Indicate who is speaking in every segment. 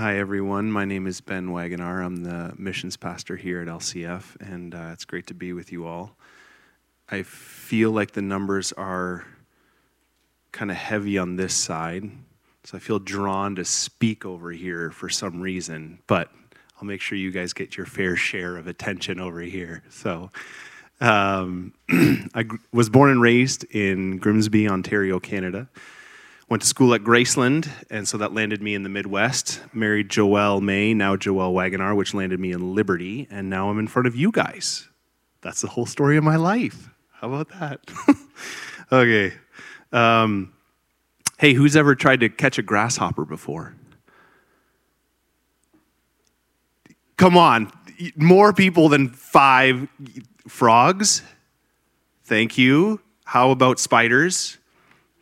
Speaker 1: Hi, everyone. My name is Ben Wagonar. I'm the missions pastor here at LCF, and uh, it's great to be with you all. I feel like the numbers are kind of heavy on this side, so I feel drawn to speak over here for some reason, but I'll make sure you guys get your fair share of attention over here. So, um, I was born and raised in Grimsby, Ontario, Canada. Went to school at Graceland, and so that landed me in the Midwest. Married Joelle May, now Joelle Wagonar, which landed me in Liberty, and now I'm in front of you guys. That's the whole story of my life. How about that? okay. Um, hey, who's ever tried to catch a grasshopper before? Come on, more people than five frogs? Thank you. How about spiders?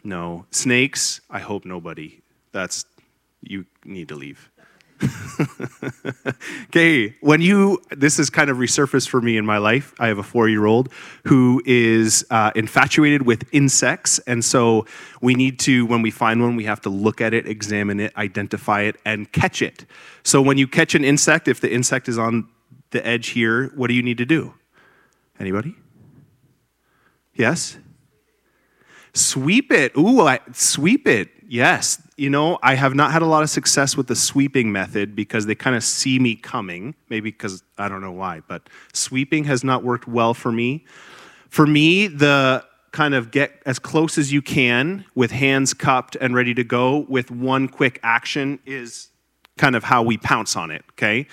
Speaker 1: No. Snakes? I hope nobody. That's, you need to leave. okay, when you, this is kind of resurfaced for me in my life. I have a four year old who is uh, infatuated with insects. And so we need to, when we find one, we have to look at it, examine it, identify it, and catch it. So when you catch an insect, if the insect is on the edge here, what do you need to do? Anybody? Yes? Sweep it. Ooh, I, sweep it. Yes. You know, I have not had a lot of success with the sweeping method because they kind of see me coming. Maybe because I don't know why, but sweeping has not worked well for me. For me, the kind of get as close as you can with hands cupped and ready to go with one quick action is kind of how we pounce on it, okay?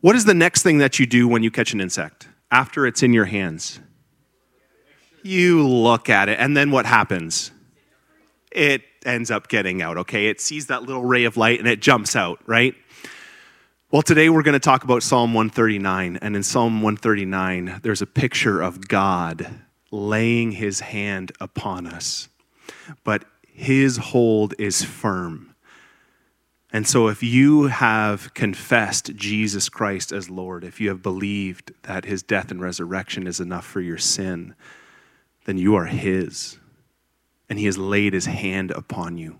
Speaker 1: What is the next thing that you do when you catch an insect after it's in your hands? You look at it, and then what happens? It ends up getting out, okay? It sees that little ray of light and it jumps out, right? Well, today we're going to talk about Psalm 139. And in Psalm 139, there's a picture of God laying his hand upon us, but his hold is firm. And so, if you have confessed Jesus Christ as Lord, if you have believed that his death and resurrection is enough for your sin, then you are His. And He has laid His hand upon you.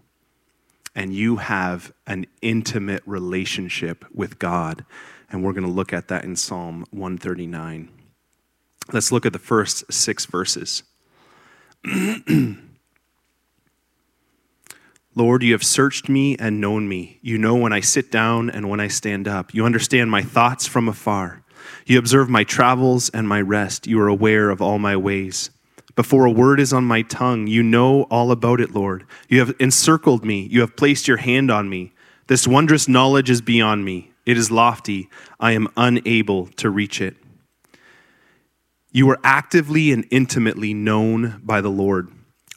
Speaker 1: And you have an intimate relationship with God. And we're going to look at that in Psalm 139. Let's look at the first six verses. Lord, you have searched me and known me. You know when I sit down and when I stand up. You understand my thoughts from afar. You observe my travels and my rest. You are aware of all my ways. Before a word is on my tongue, you know all about it, Lord. You have encircled me. You have placed your hand on me. This wondrous knowledge is beyond me. It is lofty. I am unable to reach it. You are actively and intimately known by the Lord.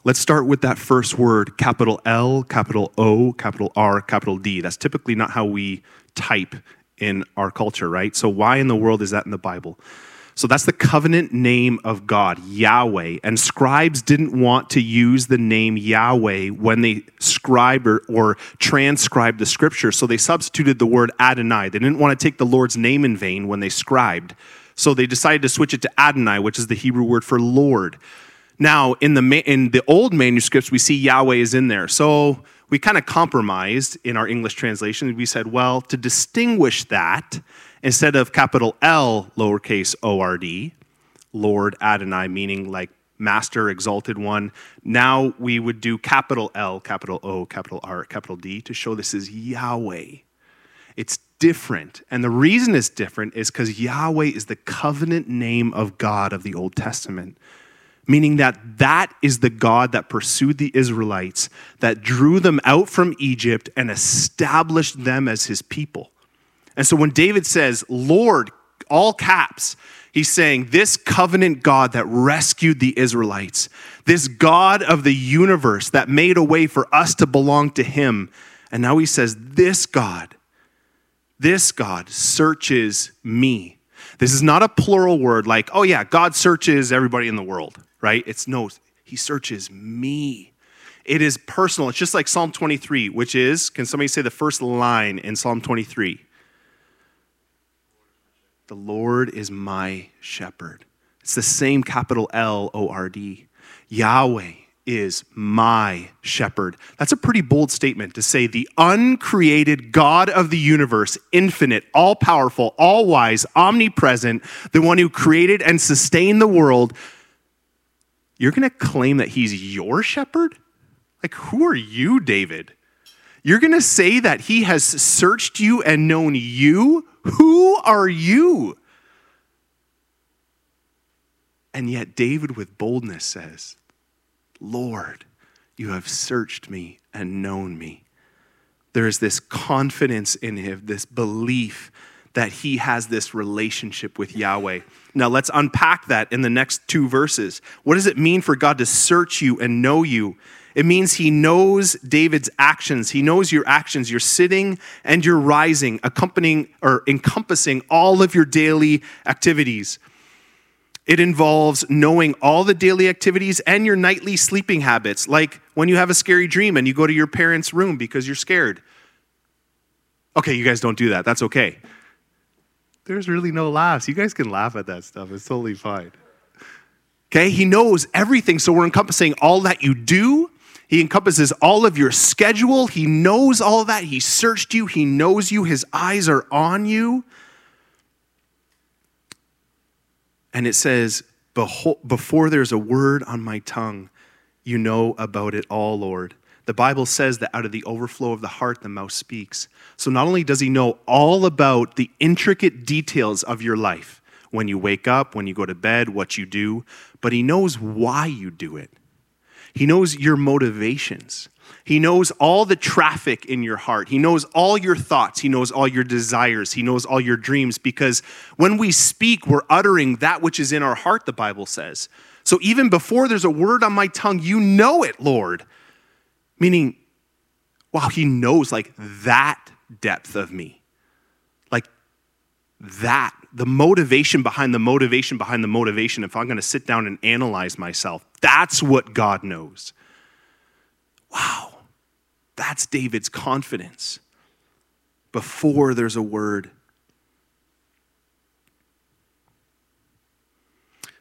Speaker 1: Let's start with that first word capital L, capital O, capital R, capital D. That's typically not how we type in our culture, right? So, why in the world is that in the Bible? So that's the covenant name of God, Yahweh. And scribes didn't want to use the name Yahweh when they scribed or, or the scripture. So they substituted the word Adonai. They didn't want to take the Lord's name in vain when they scribed. So they decided to switch it to Adonai, which is the Hebrew word for Lord. Now, in the, in the old manuscripts, we see Yahweh is in there. So we kind of compromised in our English translation. We said, well, to distinguish that, instead of capital L, lowercase o r d, Lord Adonai, meaning like master, exalted one, now we would do capital L, capital O, capital R, capital D to show this is Yahweh. It's different. And the reason it's different is because Yahweh is the covenant name of God of the Old Testament meaning that that is the God that pursued the Israelites, that drew them out from Egypt and established them as his people. And so when David says, Lord, all caps, he's saying, This covenant God that rescued the Israelites, this God of the universe that made a way for us to belong to him. And now he says, This God, this God searches me. This is not a plural word like, oh yeah, God searches everybody in the world right? It's no, he searches me. It is personal. It's just like Psalm 23, which is, can somebody say the first line in Psalm 23? The Lord is my shepherd. It's the same capital L O R D. Yahweh is my shepherd. That's a pretty bold statement to say the uncreated God of the universe, infinite, all powerful, all wise, omnipresent, the one who created and sustained the world. You're going to claim that he's your shepherd? Like, who are you, David? You're going to say that he has searched you and known you? Who are you? And yet, David with boldness says, Lord, you have searched me and known me. There is this confidence in him, this belief that he has this relationship with Yahweh. Now, let's unpack that in the next two verses. What does it mean for God to search you and know you? It means he knows David's actions. He knows your actions. You're sitting and you're rising, accompanying or encompassing all of your daily activities. It involves knowing all the daily activities and your nightly sleeping habits, like when you have a scary dream and you go to your parents' room because you're scared. Okay, you guys don't do that. That's okay. There's really no laughs. You guys can laugh at that stuff, it's totally fine. Okay, he knows everything. So we're encompassing all that you do. He encompasses all of your schedule. He knows all that. He searched you. He knows you. His eyes are on you. And it says, Behold, Before there's a word on my tongue, you know about it all, Lord. The Bible says that out of the overflow of the heart, the mouth speaks. So not only does he know all about the intricate details of your life, when you wake up, when you go to bed, what you do, but he knows why you do it. He knows your motivations. He knows all the traffic in your heart. He knows all your thoughts. He knows all your desires. He knows all your dreams because when we speak, we're uttering that which is in our heart, the Bible says. So even before there's a word on my tongue, you know it, Lord. Meaning, wow, He knows like that depth of me. Like that, the motivation behind the motivation behind the motivation. If I'm going to sit down and analyze myself, that's what God knows. Wow. That's David's confidence before there's a word.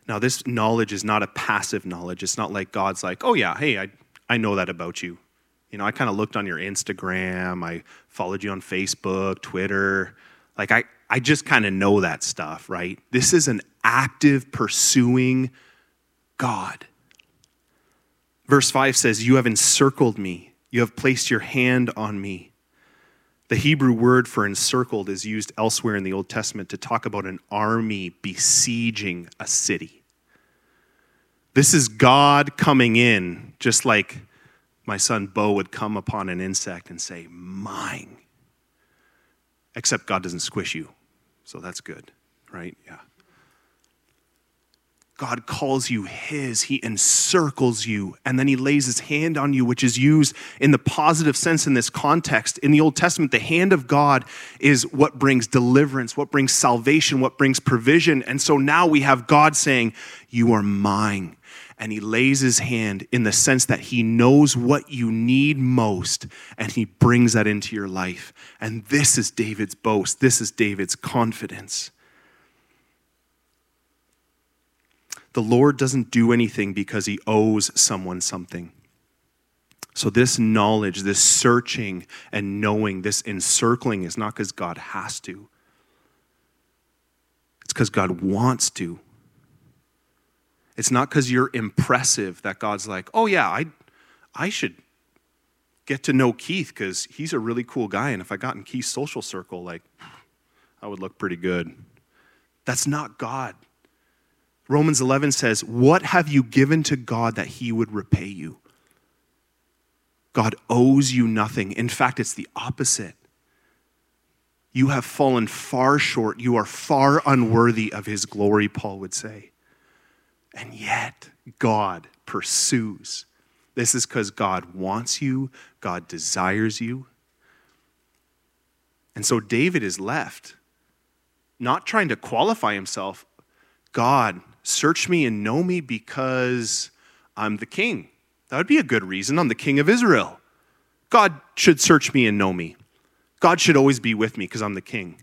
Speaker 1: Now, this knowledge is not a passive knowledge. It's not like God's like, oh, yeah, hey, I, I know that about you. You know, I kind of looked on your Instagram, I followed you on Facebook, Twitter. Like, I, I just kind of know that stuff, right? This is an active pursuing God. Verse 5 says, You have encircled me you have placed your hand on me. The Hebrew word for encircled is used elsewhere in the Old Testament to talk about an army besieging a city. This is God coming in, just like my son Bo would come upon an insect and say, Mine. Except God doesn't squish you. So that's good, right? Yeah. God calls you His. He encircles you, and then He lays His hand on you, which is used in the positive sense in this context. In the Old Testament, the hand of God is what brings deliverance, what brings salvation, what brings provision. And so now we have God saying, You are mine. And He lays His hand in the sense that He knows what you need most, and He brings that into your life. And this is David's boast, this is David's confidence. The Lord doesn't do anything because he owes someone something. So, this knowledge, this searching and knowing, this encircling is not because God has to, it's because God wants to. It's not because you're impressive that God's like, oh, yeah, I, I should get to know Keith because he's a really cool guy. And if I got in Keith's social circle, like, I would look pretty good. That's not God. Romans 11 says, What have you given to God that he would repay you? God owes you nothing. In fact, it's the opposite. You have fallen far short. You are far unworthy of his glory, Paul would say. And yet, God pursues. This is because God wants you, God desires you. And so David is left not trying to qualify himself. God, Search me and know me because I'm the king. That would be a good reason. I'm the king of Israel. God should search me and know me. God should always be with me because I'm the king.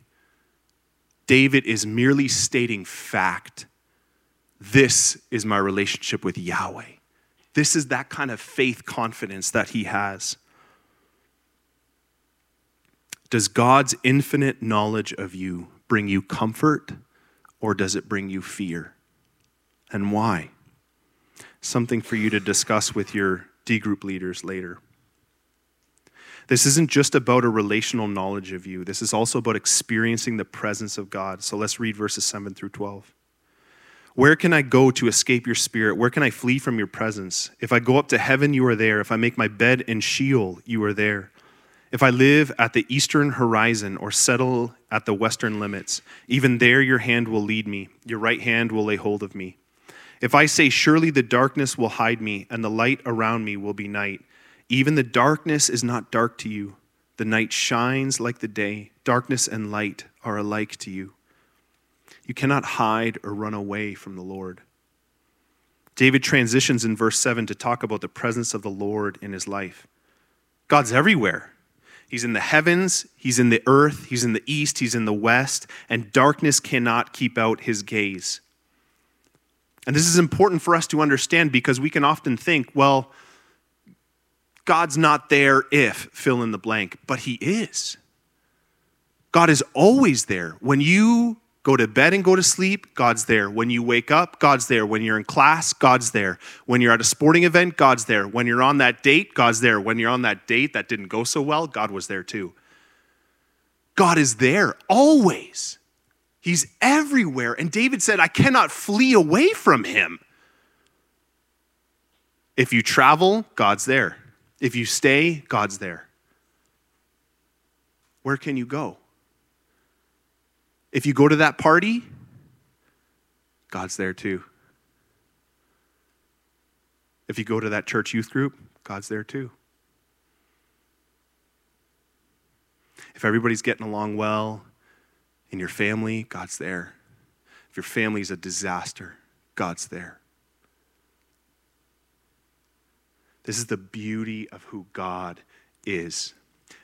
Speaker 1: David is merely stating fact. This is my relationship with Yahweh. This is that kind of faith confidence that he has. Does God's infinite knowledge of you bring you comfort or does it bring you fear? And why? Something for you to discuss with your D group leaders later. This isn't just about a relational knowledge of you, this is also about experiencing the presence of God. So let's read verses 7 through 12. Where can I go to escape your spirit? Where can I flee from your presence? If I go up to heaven, you are there. If I make my bed in Sheol, you are there. If I live at the eastern horizon or settle at the western limits, even there your hand will lead me, your right hand will lay hold of me. If I say, Surely the darkness will hide me, and the light around me will be night, even the darkness is not dark to you. The night shines like the day. Darkness and light are alike to you. You cannot hide or run away from the Lord. David transitions in verse 7 to talk about the presence of the Lord in his life. God's everywhere. He's in the heavens, he's in the earth, he's in the east, he's in the west, and darkness cannot keep out his gaze. And this is important for us to understand because we can often think, well, God's not there if fill in the blank, but He is. God is always there. When you go to bed and go to sleep, God's there. When you wake up, God's there. When you're in class, God's there. When you're at a sporting event, God's there. When you're on that date, God's there. When you're on that date that didn't go so well, God was there too. God is there always. He's everywhere. And David said, I cannot flee away from him. If you travel, God's there. If you stay, God's there. Where can you go? If you go to that party, God's there too. If you go to that church youth group, God's there too. If everybody's getting along well in your family, God's there. If your family's a disaster, God's there. This is the beauty of who God is.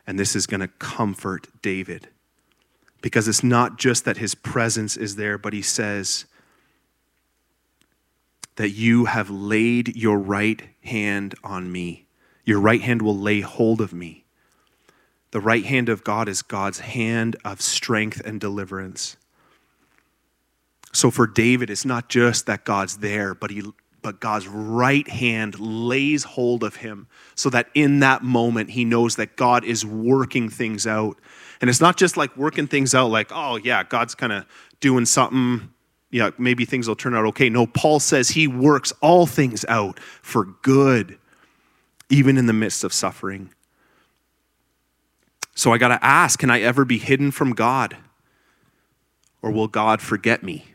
Speaker 1: And this is going to comfort David. Because it's not just that his presence is there, but he says that you have laid your right hand on me. Your right hand will lay hold of me. The right hand of God is God's hand of strength and deliverance. So for David, it's not just that God's there, but he but God's right hand lays hold of him so that in that moment he knows that God is working things out. And it's not just like working things out like, oh, yeah, God's kind of doing something. Yeah, maybe things will turn out okay. No, Paul says he works all things out for good, even in the midst of suffering. So I got to ask can I ever be hidden from God? Or will God forget me?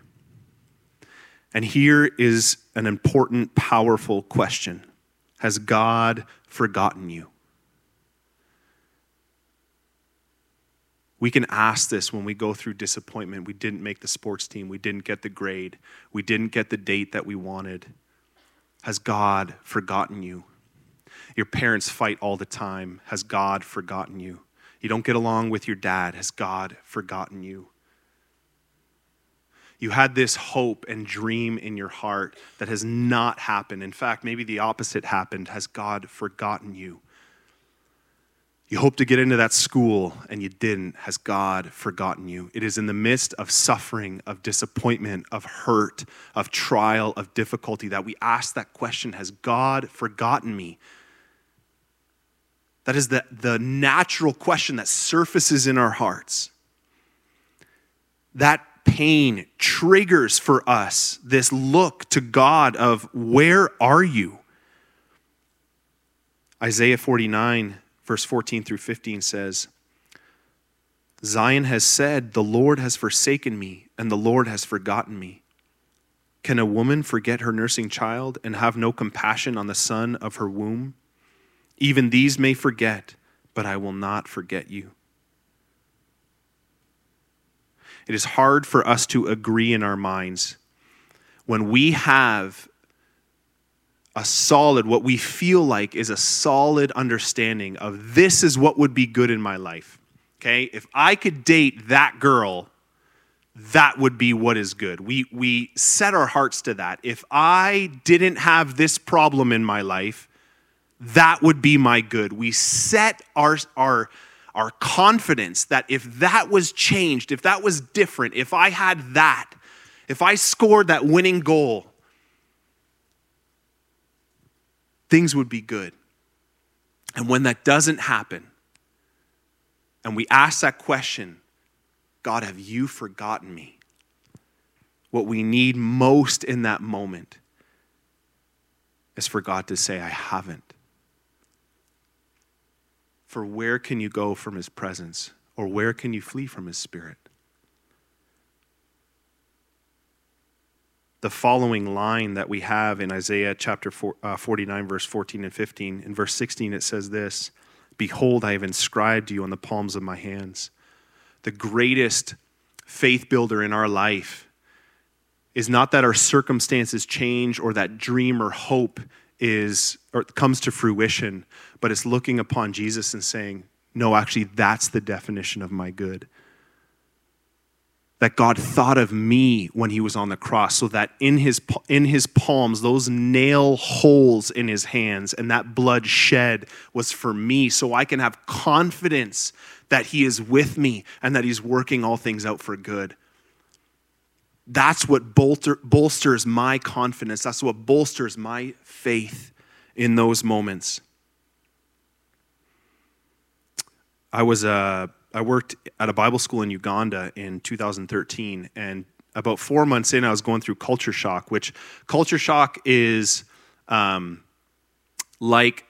Speaker 1: And here is an important, powerful question Has God forgotten you? We can ask this when we go through disappointment. We didn't make the sports team. We didn't get the grade. We didn't get the date that we wanted. Has God forgotten you? Your parents fight all the time. Has God forgotten you? You don't get along with your dad. Has God forgotten you? You had this hope and dream in your heart that has not happened. In fact, maybe the opposite happened. Has God forgotten you? You hoped to get into that school and you didn't. Has God forgotten you? It is in the midst of suffering, of disappointment, of hurt, of trial, of difficulty that we ask that question Has God forgotten me? That is the, the natural question that surfaces in our hearts. That pain triggers for us this look to God of where are you? Isaiah 49, verse 14 through 15 says, Zion has said, The Lord has forsaken me, and the Lord has forgotten me. Can a woman forget her nursing child and have no compassion on the son of her womb? Even these may forget, but I will not forget you. It is hard for us to agree in our minds when we have a solid, what we feel like is a solid understanding of this is what would be good in my life. Okay? If I could date that girl, that would be what is good. We, we set our hearts to that. If I didn't have this problem in my life, that would be my good. We set our, our, our confidence that if that was changed, if that was different, if I had that, if I scored that winning goal, things would be good. And when that doesn't happen, and we ask that question, God, have you forgotten me? What we need most in that moment is for God to say, I haven't. For where can you go from his presence? Or where can you flee from his spirit? The following line that we have in Isaiah chapter uh, 49, verse 14 and 15. In verse 16, it says this Behold, I have inscribed you on the palms of my hands the greatest faith builder in our life is not that our circumstances change or that dream or hope is or comes to fruition, but it's looking upon Jesus and saying, "No, actually that's the definition of my good." that God thought of me when he was on the cross so that in his in his palms those nail holes in his hands and that blood shed was for me so I can have confidence that He is with me and that He's working all things out for good. That's what bolster, bolsters my confidence. That's what bolsters my faith in those moments. I was uh, I worked at a Bible school in Uganda in 2013, and about four months in, I was going through culture shock. Which culture shock is um, like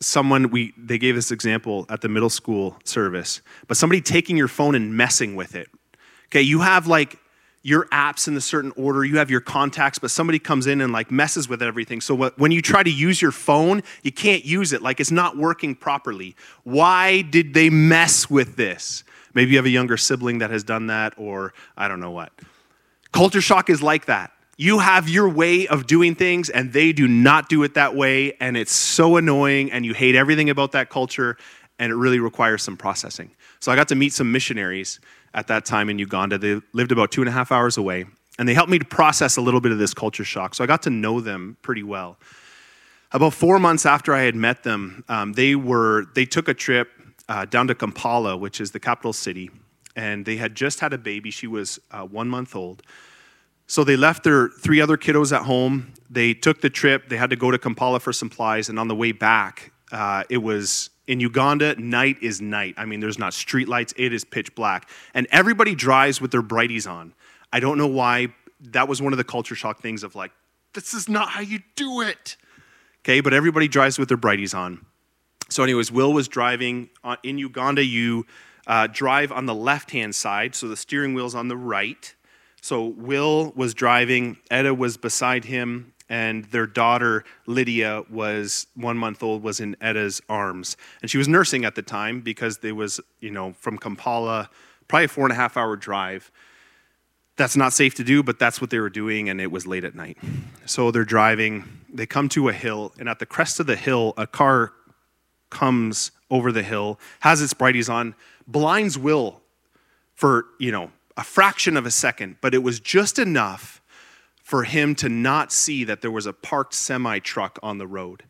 Speaker 1: someone we they gave this example at the middle school service but somebody taking your phone and messing with it okay you have like your apps in a certain order you have your contacts but somebody comes in and like messes with everything. So when you try to use your phone you can't use it. Like it's not working properly. Why did they mess with this? Maybe you have a younger sibling that has done that or i don't know what. Culture shock is like that. You have your way of doing things and they do not do it that way and it's so annoying and you hate everything about that culture and it really requires some processing. So i got to meet some missionaries at that time in uganda they lived about two and a half hours away and they helped me to process a little bit of this culture shock so i got to know them pretty well about four months after i had met them um, they were they took a trip uh, down to kampala which is the capital city and they had just had a baby she was uh, one month old so they left their three other kiddos at home. They took the trip. They had to go to Kampala for supplies. And on the way back, uh, it was in Uganda, night is night. I mean, there's not street lights, it is pitch black. And everybody drives with their brighties on. I don't know why. That was one of the culture shock things of like, this is not how you do it. Okay, but everybody drives with their brighties on. So, anyways, Will was driving uh, in Uganda. You uh, drive on the left hand side, so the steering wheel's on the right. So Will was driving, Etta was beside him, and their daughter Lydia was one month old, was in Etta's arms, and she was nursing at the time because they was you know from Kampala, probably a four and a half hour drive. That's not safe to do, but that's what they were doing, and it was late at night. So they're driving. They come to a hill, and at the crest of the hill, a car comes over the hill, has its brighties on, blinds Will for you know a fraction of a second, but it was just enough for him to not see that there was a parked semi truck on the road.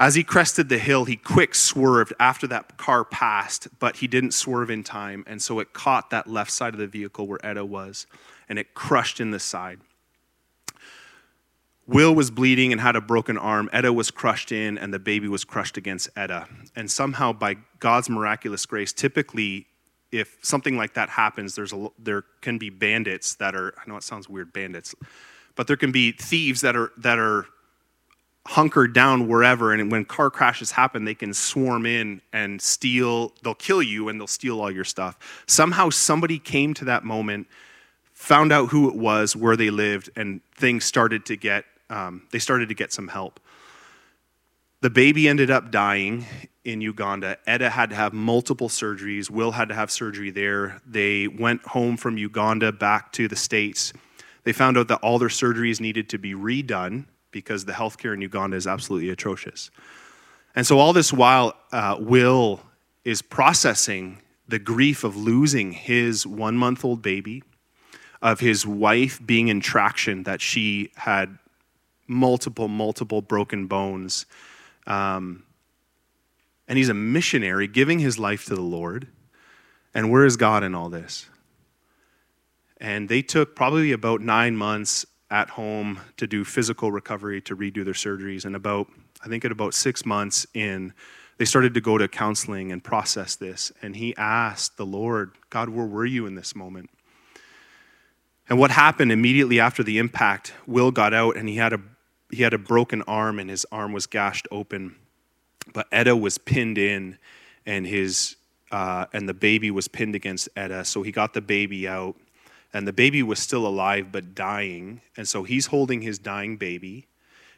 Speaker 1: As he crested the hill, he quick swerved after that car passed, but he didn't swerve in time, and so it caught that left side of the vehicle where Etta was, and it crushed in the side. Will was bleeding and had a broken arm. Etta was crushed in, and the baby was crushed against Etta. And somehow, by God's miraculous grace, typically if something like that happens, there's a, there can be bandits that are, I know it sounds weird, bandits, but there can be thieves that are, that are hunkered down wherever. And when car crashes happen, they can swarm in and steal, they'll kill you and they'll steal all your stuff. Somehow somebody came to that moment, found out who it was, where they lived, and things started to get, um, they started to get some help. The baby ended up dying in Uganda. Etta had to have multiple surgeries. Will had to have surgery there. They went home from Uganda back to the States. They found out that all their surgeries needed to be redone because the healthcare in Uganda is absolutely atrocious. And so, all this while, uh, Will is processing the grief of losing his one month old baby, of his wife being in traction, that she had multiple, multiple broken bones. Um, and he's a missionary giving his life to the Lord. And where is God in all this? And they took probably about nine months at home to do physical recovery, to redo their surgeries. And about, I think at about six months in, they started to go to counseling and process this. And he asked the Lord, God, where were you in this moment? And what happened immediately after the impact, Will got out and he had a, he had a broken arm and his arm was gashed open. But Etta was pinned in and his uh, and the baby was pinned against Etta. So he got the baby out and the baby was still alive but dying. And so he's holding his dying baby.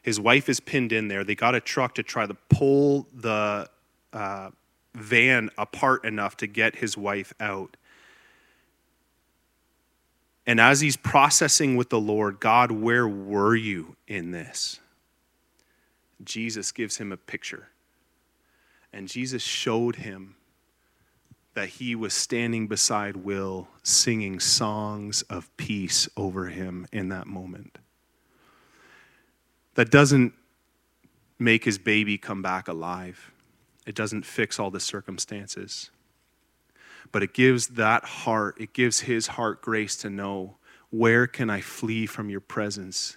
Speaker 1: His wife is pinned in there. They got a truck to try to pull the uh, van apart enough to get his wife out. And as he's processing with the Lord, God, where were you in this? Jesus gives him a picture. And Jesus showed him that he was standing beside Will, singing songs of peace over him in that moment. That doesn't make his baby come back alive, it doesn't fix all the circumstances but it gives that heart, it gives his heart grace to know where can I flee from your presence?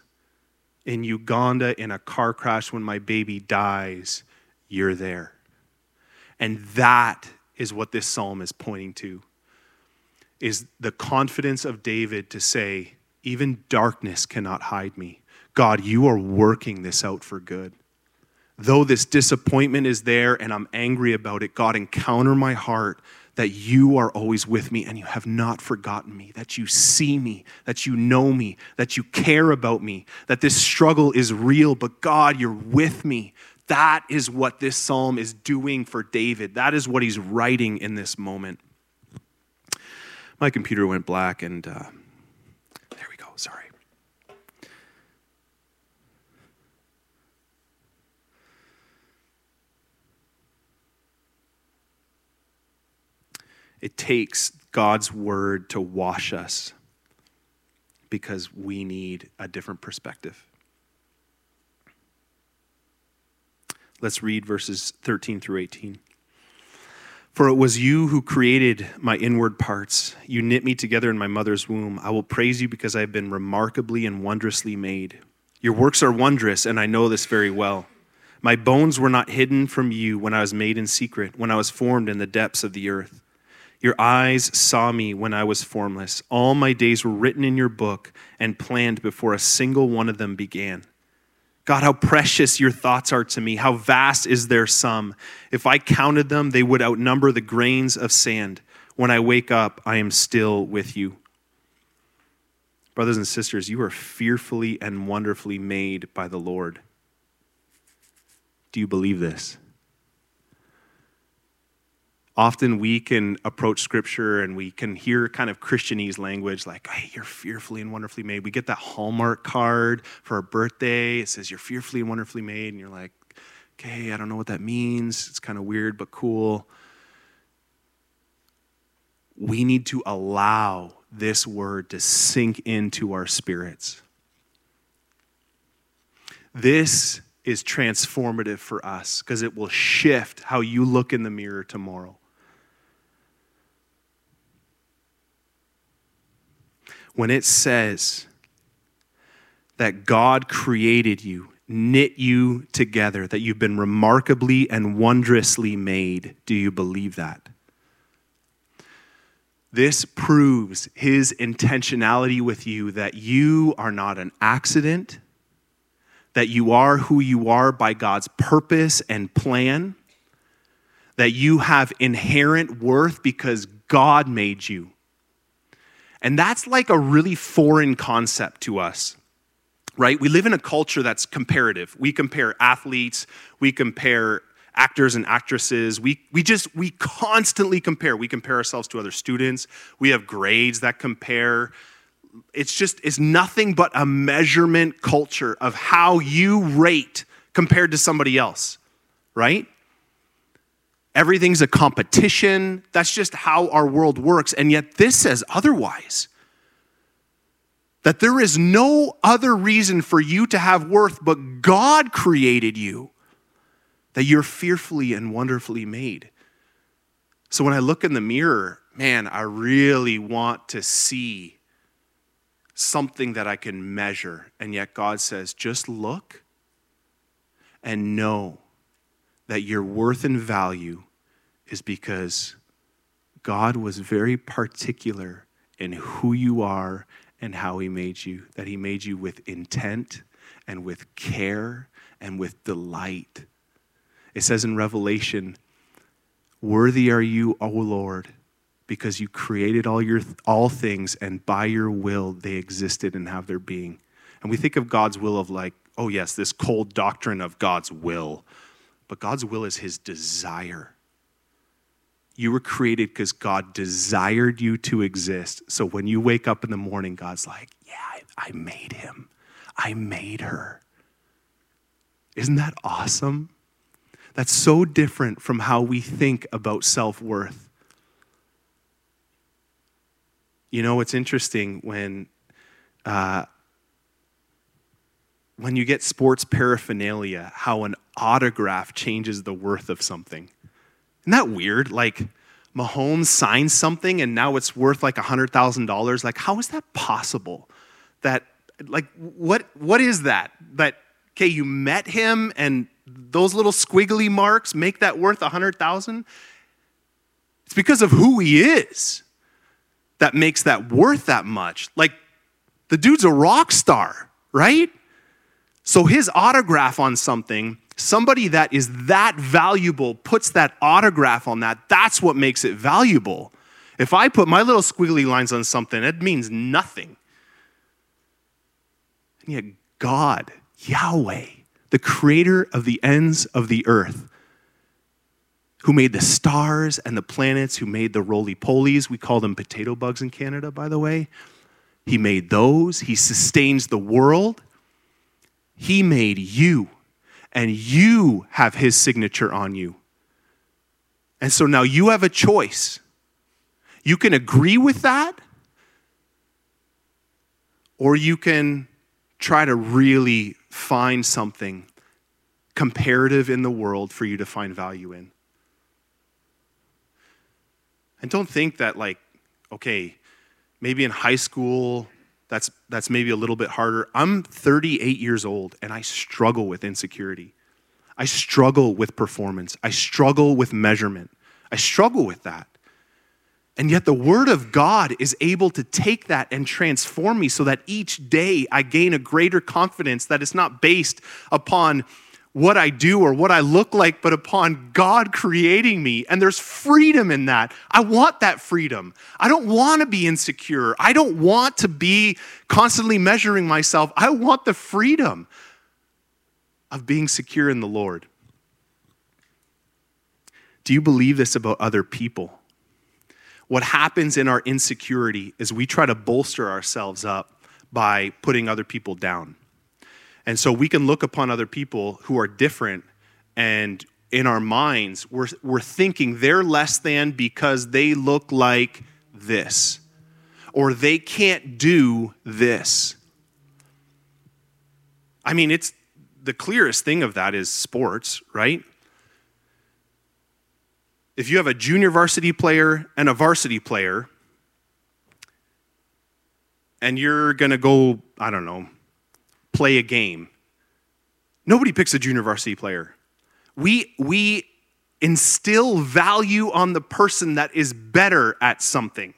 Speaker 1: In Uganda, in a car crash, when my baby dies, you're there. And that is what this psalm is pointing to is the confidence of David to say, even darkness cannot hide me. God, you are working this out for good. Though this disappointment is there and I'm angry about it, God, encounter my heart that you are always with me and you have not forgotten me, that you see me, that you know me, that you care about me, that this struggle is real, but God, you're with me. That is what this psalm is doing for David. That is what he's writing in this moment. My computer went black and uh, there we go, sorry. It takes God's word to wash us because we need a different perspective. Let's read verses 13 through 18. For it was you who created my inward parts. You knit me together in my mother's womb. I will praise you because I have been remarkably and wondrously made. Your works are wondrous, and I know this very well. My bones were not hidden from you when I was made in secret, when I was formed in the depths of the earth. Your eyes saw me when I was formless. All my days were written in your book and planned before a single one of them began. God, how precious your thoughts are to me. How vast is their sum. If I counted them, they would outnumber the grains of sand. When I wake up, I am still with you. Brothers and sisters, you are fearfully and wonderfully made by the Lord. Do you believe this? Often we can approach scripture and we can hear kind of Christianese language like, hey, you're fearfully and wonderfully made. We get that Hallmark card for our birthday. It says, you're fearfully and wonderfully made. And you're like, okay, I don't know what that means. It's kind of weird, but cool. We need to allow this word to sink into our spirits. This is transformative for us because it will shift how you look in the mirror tomorrow. When it says that God created you, knit you together, that you've been remarkably and wondrously made. Do you believe that? This proves his intentionality with you that you are not an accident, that you are who you are by God's purpose and plan, that you have inherent worth because God made you. And that's like a really foreign concept to us, right? We live in a culture that's comparative. We compare athletes, we compare actors and actresses. We, we just, we constantly compare. We compare ourselves to other students. We have grades that compare. It's just, it's nothing but a measurement culture of how you rate compared to somebody else, right? Everything's a competition. That's just how our world works. And yet, this says otherwise. That there is no other reason for you to have worth but God created you. That you're fearfully and wonderfully made. So when I look in the mirror, man, I really want to see something that I can measure. And yet God says, just look and know that your worth and value is because God was very particular in who you are and how He made you, that He made you with intent and with care and with delight. It says in Revelation, Worthy are you, O Lord, because you created all, your, all things, and by your will they existed and have their being. And we think of God's will of like, oh, yes, this cold doctrine of God's will. But God's will is his desire. You were created because God desired you to exist. So when you wake up in the morning, God's like, yeah, I, I made him, I made her. Isn't that awesome? That's so different from how we think about self worth. You know, it's interesting when, uh, when you get sports paraphernalia, how an autograph changes the worth of something. Isn't that weird? Like, Mahomes signs something and now it's worth like $100,000. Like, how is that possible? That, like, what, what is that? That, okay, you met him and those little squiggly marks make that worth a hundred thousand it's because of who he is that makes that worth that much like the dude's a rock star right so his autograph on something somebody that is that valuable puts that autograph on that that's what makes it valuable if i put my little squiggly lines on something it means nothing and yet god yahweh the creator of the ends of the earth, who made the stars and the planets, who made the roly polies. We call them potato bugs in Canada, by the way. He made those. He sustains the world. He made you, and you have his signature on you. And so now you have a choice. You can agree with that, or you can try to really find something comparative in the world for you to find value in. And don't think that, like, okay, maybe in high school, that's, that's maybe a little bit harder. I'm 38 years old and I struggle with insecurity. I struggle with performance. I struggle with measurement. I struggle with that. And yet, the Word of God is able to take that and transform me so that each day I gain a greater confidence that it's not based upon what I do or what I look like, but upon God creating me. And there's freedom in that. I want that freedom. I don't want to be insecure. I don't want to be constantly measuring myself. I want the freedom of being secure in the Lord. Do you believe this about other people? what happens in our insecurity is we try to bolster ourselves up by putting other people down. And so we can look upon other people who are different and in our minds we're, we're thinking they're less than because they look like this or they can't do this. I mean, it's the clearest thing of that is sports, right? if you have a junior varsity player and a varsity player, and you're going to go, I don't know, play a game, nobody picks a junior varsity player. We, we instill value on the person that is better at something.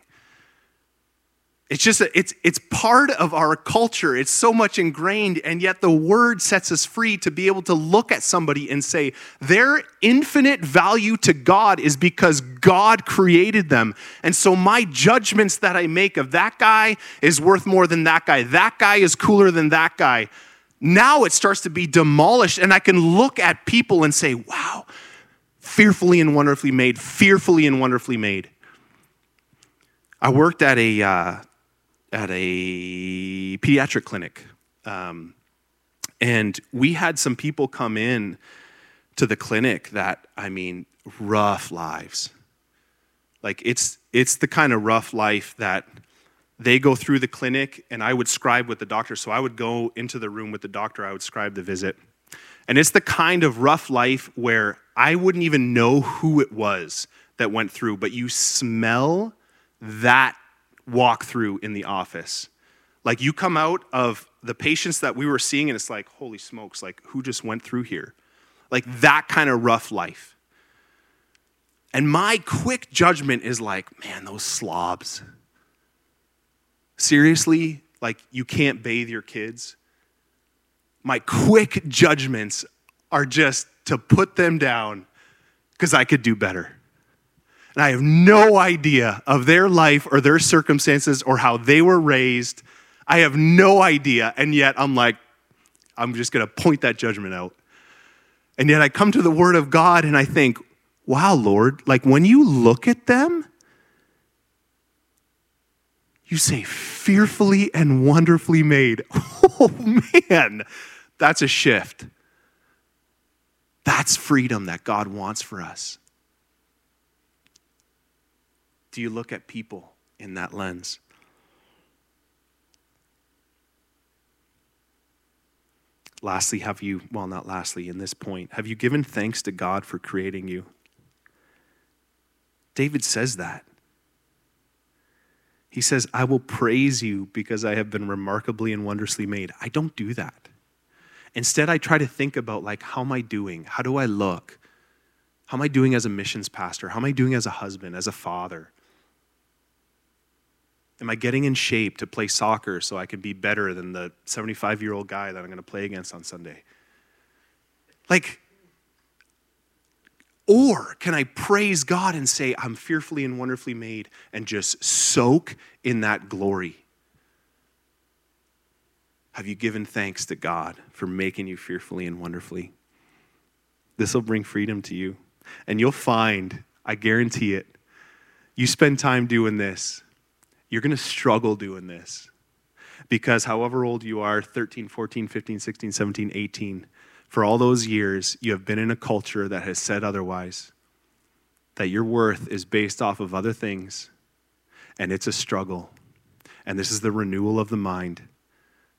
Speaker 1: It's just, a, it's, it's part of our culture. It's so much ingrained, and yet the word sets us free to be able to look at somebody and say, their infinite value to God is because God created them. And so my judgments that I make of that guy is worth more than that guy, that guy is cooler than that guy. Now it starts to be demolished, and I can look at people and say, wow, fearfully and wonderfully made, fearfully and wonderfully made. I worked at a, uh, at a pediatric clinic. Um, and we had some people come in to the clinic that, I mean, rough lives. Like it's it's the kind of rough life that they go through the clinic and I would scribe with the doctor. So I would go into the room with the doctor, I would scribe the visit. And it's the kind of rough life where I wouldn't even know who it was that went through, but you smell that walk through in the office. Like you come out of the patients that we were seeing, and it's like, holy smokes, like who just went through here? Like that kind of rough life. And my quick judgment is like, man, those slobs. Seriously? Like you can't bathe your kids? My quick judgments are just to put them down because I could do better. And I have no idea of their life or their circumstances or how they were raised. I have no idea. And yet I'm like, I'm just going to point that judgment out. And yet I come to the Word of God and I think, wow, Lord, like when you look at them, you say, fearfully and wonderfully made. Oh, man, that's a shift. That's freedom that God wants for us. Do you look at people in that lens? Lastly, have you, well, not lastly, in this point, have you given thanks to God for creating you? David says that. He says, I will praise you because I have been remarkably and wondrously made. I don't do that. Instead, I try to think about, like, how am I doing? How do I look? How am I doing as a missions pastor? How am I doing as a husband, as a father? Am I getting in shape to play soccer so I can be better than the 75 year old guy that I'm going to play against on Sunday? Like, or can I praise God and say, I'm fearfully and wonderfully made and just soak in that glory? Have you given thanks to God for making you fearfully and wonderfully? This will bring freedom to you. And you'll find, I guarantee it, you spend time doing this, you're going to struggle doing this. Because however old you are 13, 14, 15, 16, 17, 18 for all those years, you have been in a culture that has said otherwise, that your worth is based off of other things, and it's a struggle. And this is the renewal of the mind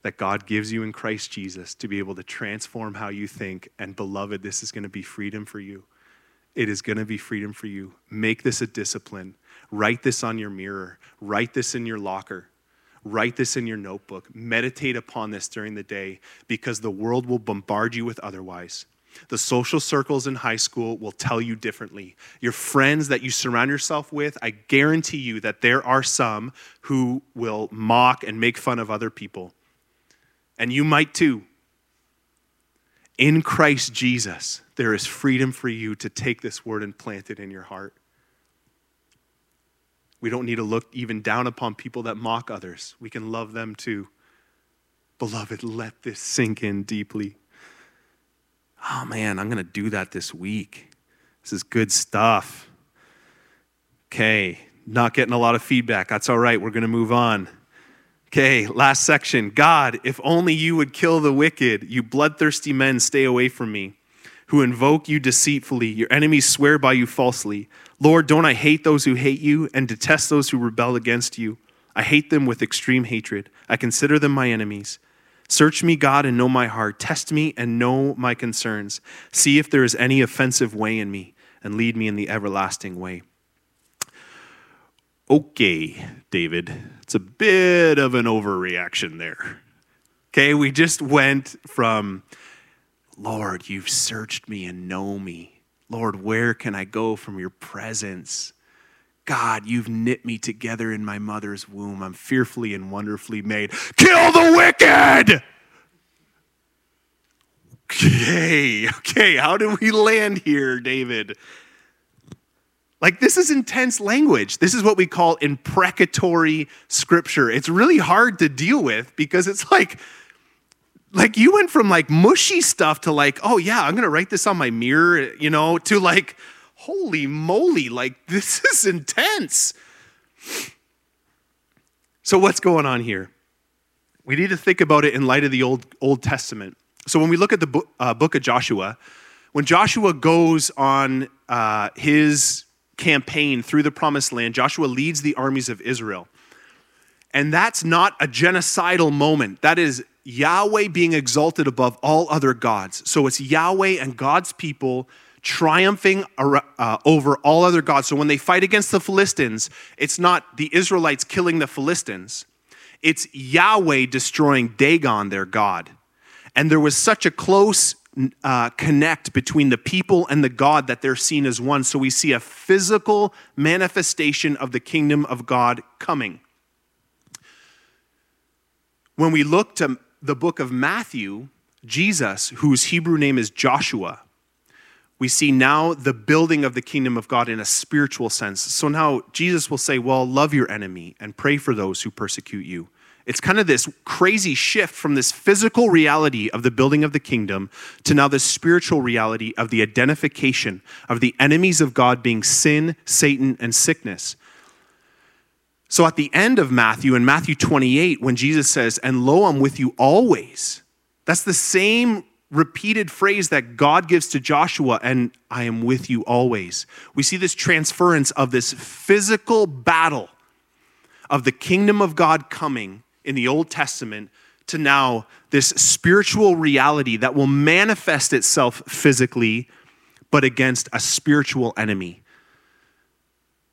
Speaker 1: that God gives you in Christ Jesus to be able to transform how you think. And beloved, this is going to be freedom for you. It is going to be freedom for you. Make this a discipline. Write this on your mirror, write this in your locker. Write this in your notebook. Meditate upon this during the day because the world will bombard you with otherwise. The social circles in high school will tell you differently. Your friends that you surround yourself with, I guarantee you that there are some who will mock and make fun of other people. And you might too. In Christ Jesus, there is freedom for you to take this word and plant it in your heart. We don't need to look even down upon people that mock others. We can love them too. Beloved, let this sink in deeply. Oh man, I'm going to do that this week. This is good stuff. Okay, not getting a lot of feedback. That's all right. We're going to move on. Okay, last section. God, if only you would kill the wicked, you bloodthirsty men, stay away from me, who invoke you deceitfully. Your enemies swear by you falsely. Lord, don't I hate those who hate you and detest those who rebel against you? I hate them with extreme hatred. I consider them my enemies. Search me, God, and know my heart. Test me and know my concerns. See if there is any offensive way in me, and lead me in the everlasting way. Okay, David, it's a bit of an overreaction there. Okay, we just went from, Lord, you've searched me and know me Lord, where can I go from your presence? God, you've knit me together in my mother's womb. I'm fearfully and wonderfully made. Kill the wicked! Okay, okay, how did we land here, David? Like, this is intense language. This is what we call imprecatory scripture. It's really hard to deal with because it's like, like you went from like mushy stuff to like, oh yeah, I'm gonna write this on my mirror, you know, to like, holy moly, like this is intense. So what's going on here? We need to think about it in light of the Old Old Testament. So when we look at the book, uh, book of Joshua, when Joshua goes on uh, his campaign through the Promised Land, Joshua leads the armies of Israel. And that's not a genocidal moment. That is Yahweh being exalted above all other gods. So it's Yahweh and God's people triumphing uh, over all other gods. So when they fight against the Philistines, it's not the Israelites killing the Philistines, it's Yahweh destroying Dagon, their God. And there was such a close uh, connect between the people and the God that they're seen as one. So we see a physical manifestation of the kingdom of God coming. When we look to the book of Matthew, Jesus, whose Hebrew name is Joshua, we see now the building of the kingdom of God in a spiritual sense. So now Jesus will say, Well, love your enemy and pray for those who persecute you. It's kind of this crazy shift from this physical reality of the building of the kingdom to now the spiritual reality of the identification of the enemies of God being sin, Satan, and sickness. So at the end of Matthew, in Matthew 28, when Jesus says, And lo, I'm with you always, that's the same repeated phrase that God gives to Joshua, and I am with you always. We see this transference of this physical battle of the kingdom of God coming in the Old Testament to now this spiritual reality that will manifest itself physically, but against a spiritual enemy.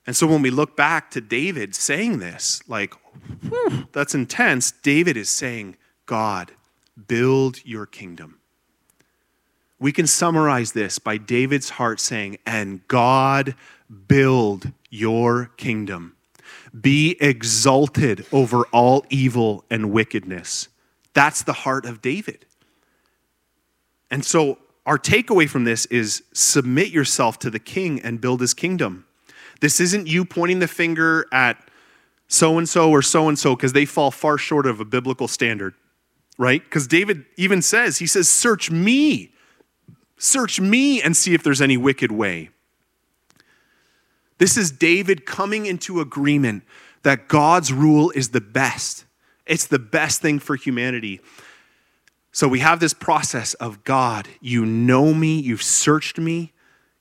Speaker 1: And so when we look back to David saying this, like, whew, that's intense, David is saying, God, build your kingdom. We can summarize this by David's heart saying, and God, build your kingdom. Be exalted over all evil and wickedness. That's the heart of David. And so, our takeaway from this is submit yourself to the king and build his kingdom. This isn't you pointing the finger at so and so or so and so because they fall far short of a biblical standard, right? Because David even says, he says, Search me, search me and see if there's any wicked way. This is David coming into agreement that God's rule is the best. It's the best thing for humanity. So we have this process of God, you know me, you've searched me.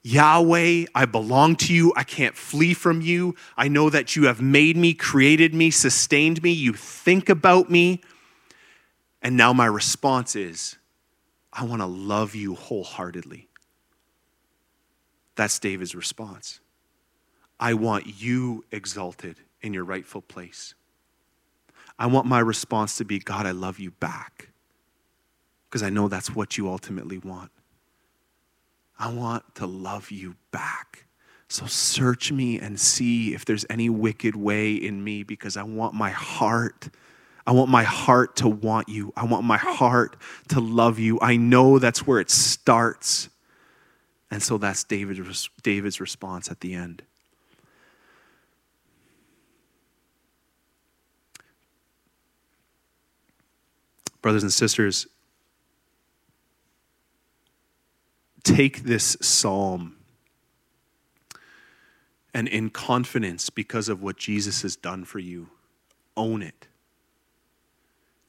Speaker 1: Yahweh, I belong to you. I can't flee from you. I know that you have made me, created me, sustained me. You think about me. And now my response is, I want to love you wholeheartedly. That's David's response. I want you exalted in your rightful place. I want my response to be, God, I love you back. Because I know that's what you ultimately want. I want to love you back. So search me and see if there's any wicked way in me because I want my heart. I want my heart to want you. I want my heart to love you. I know that's where it starts. And so that's David's, David's response at the end. brothers and sisters, take this psalm and in confidence because of what Jesus has done for you, own it.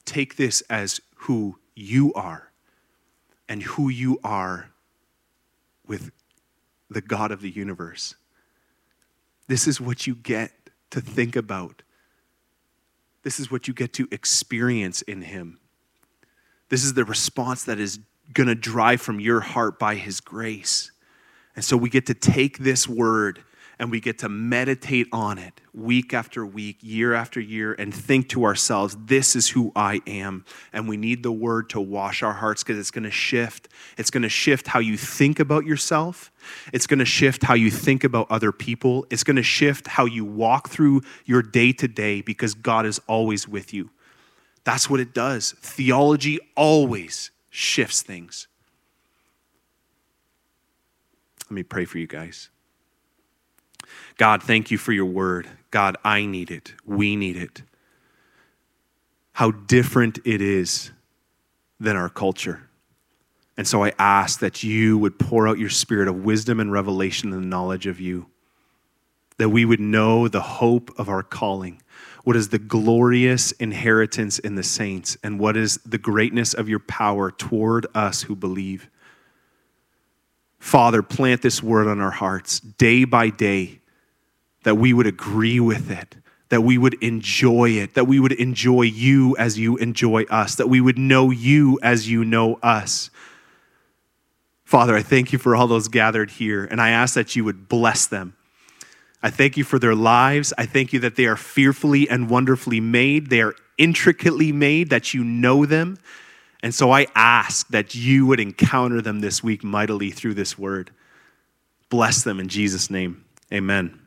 Speaker 1: Take this as who you are and who you are with the God of the universe. This is what you get to think about. This is what you get to experience in Him. This is the response that is going to drive from your heart by His grace. And so we get to take this word and we get to meditate on it week after week, year after year, and think to ourselves, this is who I am. And we need the word to wash our hearts because it's going to shift. It's going to shift how you think about yourself. It's going to shift how you think about other people. It's going to shift how you walk through your day to day because God is always with you. That's what it does. Theology always shifts things. Let me pray for you guys. God, thank you for your word. God, I need it. We need it. How different it is than our culture. And so I ask that you would pour out your spirit of wisdom and revelation and knowledge of you, that we would know the hope of our calling what is the glorious inheritance in the saints, and what is the greatness of your power toward us who believe. Father, plant this word on our hearts day by day, that we would agree with it, that we would enjoy it, that we would enjoy you as you enjoy us, that we would know you as you know us. Father, I thank you for all those gathered here, and I ask that you would bless them. I thank you for their lives. I thank you that they are fearfully and wonderfully made. They are intricately made, that you know them. And so I ask that you would encounter them this week mightily through this word. Bless them in Jesus' name. Amen.